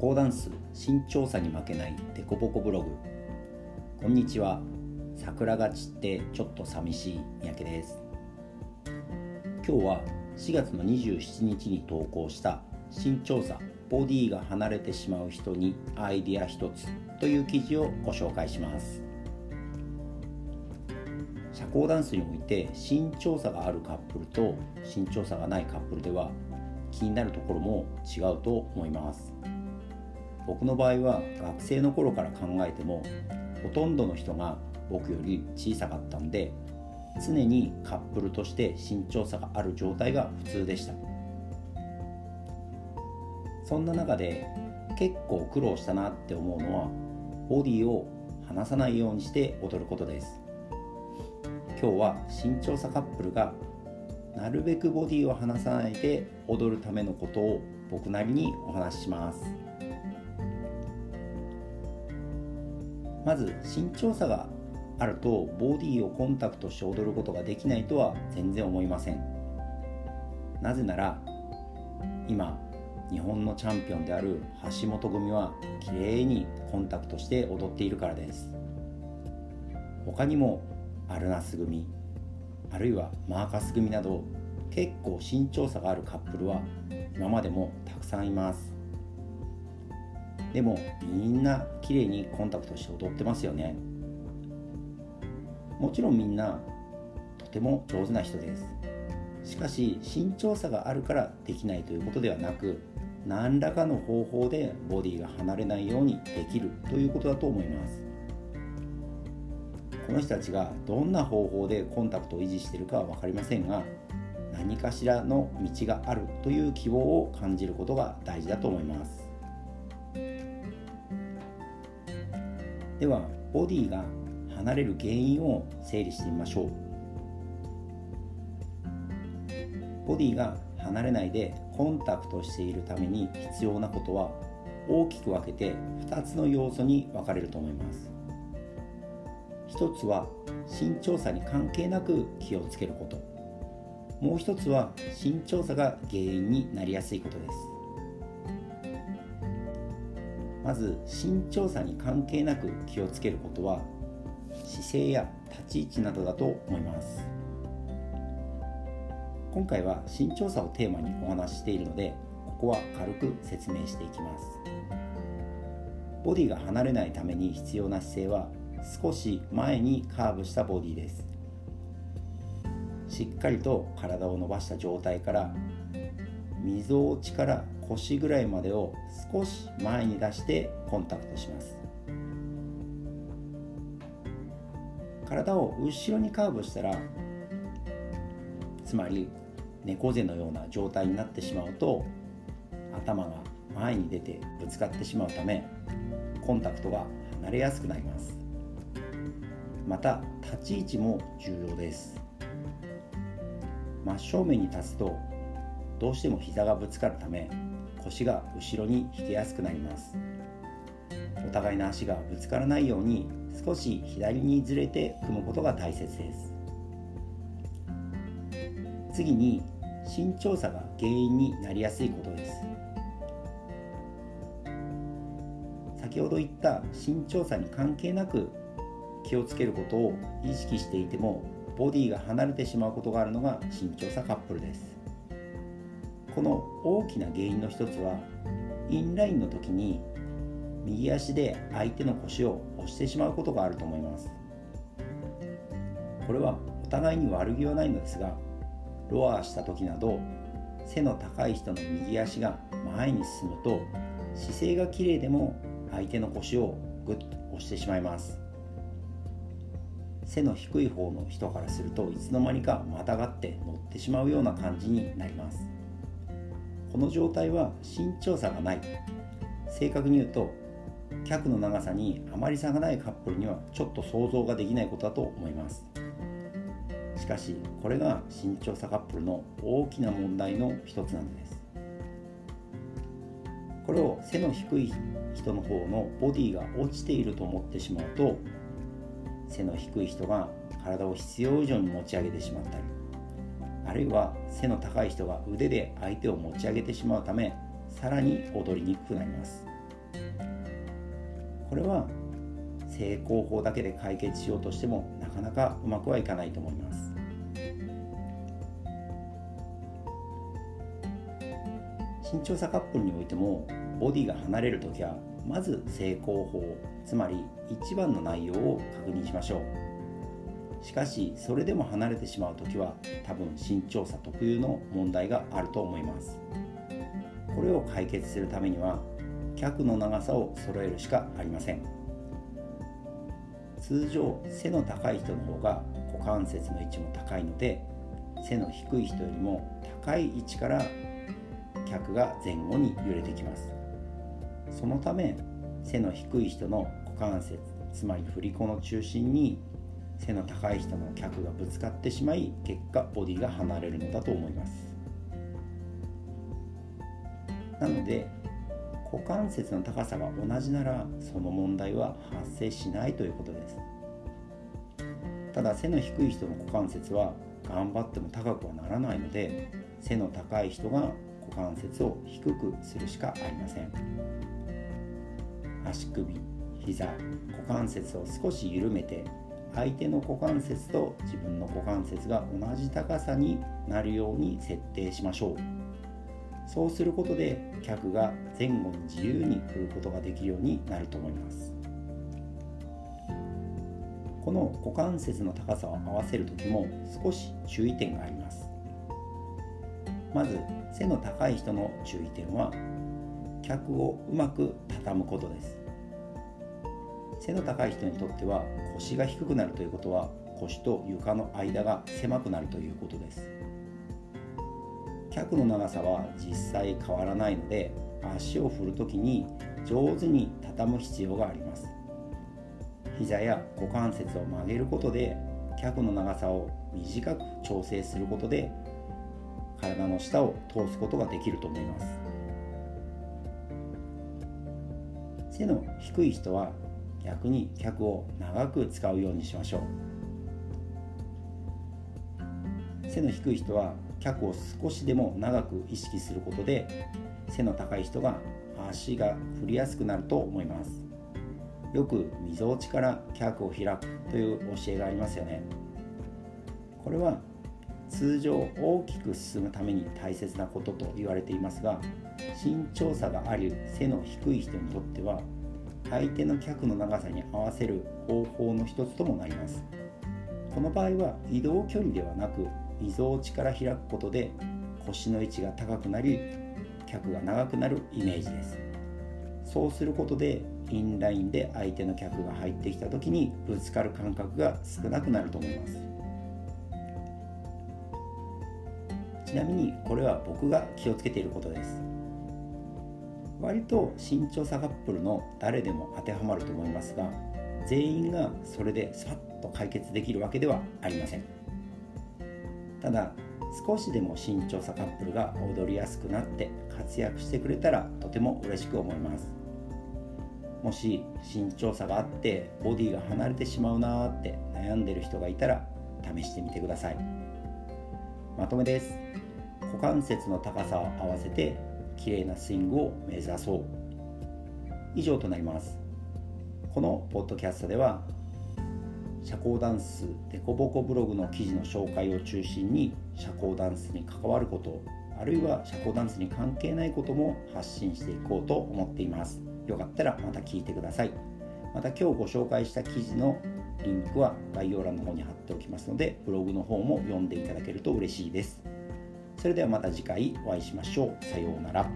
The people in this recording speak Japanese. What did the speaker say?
交ダンス身長差に負けないデコボコブログ。こんにちは。桜が散ってちょっと寂しい三宅です。今日は4月の27日に投稿した身長差ボディが離れてしまう人にアイディア一つという記事をご紹介します。社交ダンスにおいて身長差があるカップルと身長差がないカップルでは気になるところも違うと思います。僕の場合は学生の頃から考えてもほとんどの人が僕より小さかったんで常にカップルとして身長差がある状態が普通でした。そんな中で結構苦労したなって思うのはボディを離さないようにして踊ることです。今日は身長差カップルがなるべくボディを離さないで踊るためのことを僕なりにお話しします。まず身長差があるとボディをコンタクトして踊ることができないとは全然思いません。なぜなら今日本のチャンピオンである橋本組は綺麗にコンタクトして踊っているからです。他にもアルナス組あるいはマーカス組など結構身長差があるカップルは今までもたくさんいます。でもみんな綺麗にコンタクトして踊ってますよね。もちろんみんなとても上手な人です。しかし身長差があるからできないということではなく何らかの方法でボディが離れないようにできるということだと思います。この人たちがどんな方法でコンタクトを維持しているかは分かりませんが何かしらの道があるという希望を感じることが大事だと思います。ではボディが離れる原因を整理してみましょう。ボディが離れないでコンタクトしているために必要なことは大きく分けて2つの要素に分かれると思います。一つは身長差に関係なく気をつけること。もう一つは身長差が原因になりやすいことです。まず身長差に関係なく気をつけることは姿勢や立ち位置などだと思います。今回は身長差をテーマにお話ししているのでここは軽く説明していきます。ボディが離れないために必要な姿勢は少し前にカーブしたボディです。しっかりと体を伸ばした状態からみぞおちから腰ぐらいまでを少し前に出してコンタクトします。体を後ろにカーブしたらつまり猫背のような状態になってしまうと頭が前に出てぶつかってしまうためコンタクトが離れやすくなります。また立ち位置も重要です。真正面に立つとどうしても膝がぶつかるため腰が後ろに引けやすくなります。お互いの足がぶつからないように少し左にずれて組むことが大切です。次に身長差が原因になりやすいことです。先ほど言った身長差に関係なく気をつけることを意識していてもボディが離れてしまうことがあるのが身長差カップルです。この大きな原因の一つはインラインの時に右足で相手の腰を押してしまうことがあると思います。これはお互いに悪気はないのですがロアした時など背の高い人の右足が前に進むと姿勢が綺麗でも相手の腰をグッと押してしまいます。背の低い方の人からするといつの間にかまたがって乗ってしまうような感じになります。この状態は身長差がない。正確に言うと脚の長さにあまり差がないカップルにはちょっと想像ができないことだと思います。しかしこれが身長差カップルの大きな問題の一つなのです。これを背の低い人の方のボディが落ちていると思ってしまうと背の低い人が体を必要以上に持ち上げてしまったりあるいは背の高い人が腕で相手を持ち上げてしまうためさらに踊りにくくなります。これは成功法だけで解決しようとしてもなかなかうまくはいかないと思います。身長差カップルにおいてもボディが離れる時はまず成功法つまり一番の内容を確認しましょう。しかしそれでも離れてしまう時は多分身長差特有の問題があると思います。これを解決するためには脚の長さを揃えるしかありません。通常背の高い人の方が股関節の位置も高いので背の低い人よりも高い位置から脚が前後に揺れてきます。そのため背の低い人の股関節つまり振り子の中心に背の高い人の脚がぶつかってしまい結果ボディが離れるのだと思います。なので股関節の高さが同じならその問題は発生しないということです。ただ背の低い人の股関節は頑張っても高くはならないので背の高い人が股関節を低くするしかありません。足首膝股関節を少し緩めて相手の股関節と自分の股関節が同じ高さになるように設定しましょう。そうすることで客が前後に自由に振ることができるようになると思います。この股関節の高さを合わせる時も少し注意点があります。まず背の高い人の注意点は脚をうまく畳むことです。背の高い人にとっては腰が低くなるということは腰と床の間が狭くなるということです。脚の長さは実際変わらないので足を振るときに上手に畳む必要があります。膝や股関節を曲げることで脚の長さを短く調整することで体の下を通すことができると思います。背の低い人は逆に脚を長く使うようにしましょう。背の低い人は脚を少しでも長く意識することで背の高い人が足が振りやすくなると思います。よくみぞおちから脚を開くという教えがありますよね。これは通常大きく進むために大切なことと言われていますが身長差があり背の低い人にとっては相手の脚の長さに合わせる方法の一つともなります。この場合は移動距離ではなくみぞおちから開くことで腰の位置が高くなり脚が長くなるイメージです。そうすることでインラインで相手の脚が入ってきた時にぶつかる感覚が少なくなると思います。ちなみにこれは僕が気をつけていることです。割と身長差カップルの誰でも当てはまると思いますが全員がそれでスパッと解決できるわけではありません。ただ少しでも身長差カップルが踊りやすくなって活躍してくれたらとても嬉しく思います。もし身長差があってボディが離れてしまうなーって悩んでる人がいたら試してみてください。まとめです。股関節の高さを合わせて綺麗なスイングを目指そう。以上となります。このポッドキャストでは社交ダンスデコボコブログの記事の紹介を中心に社交ダンスに関わることあるいは社交ダンスに関係ないことも発信していこうと思っています。よかったらまた聞いてください。また今日ご紹介した記事のリンクは概要欄の方に貼っておきますのでブログの方も読んでいただけると嬉しいです。それではまた次回お会いしましょう。さようなら。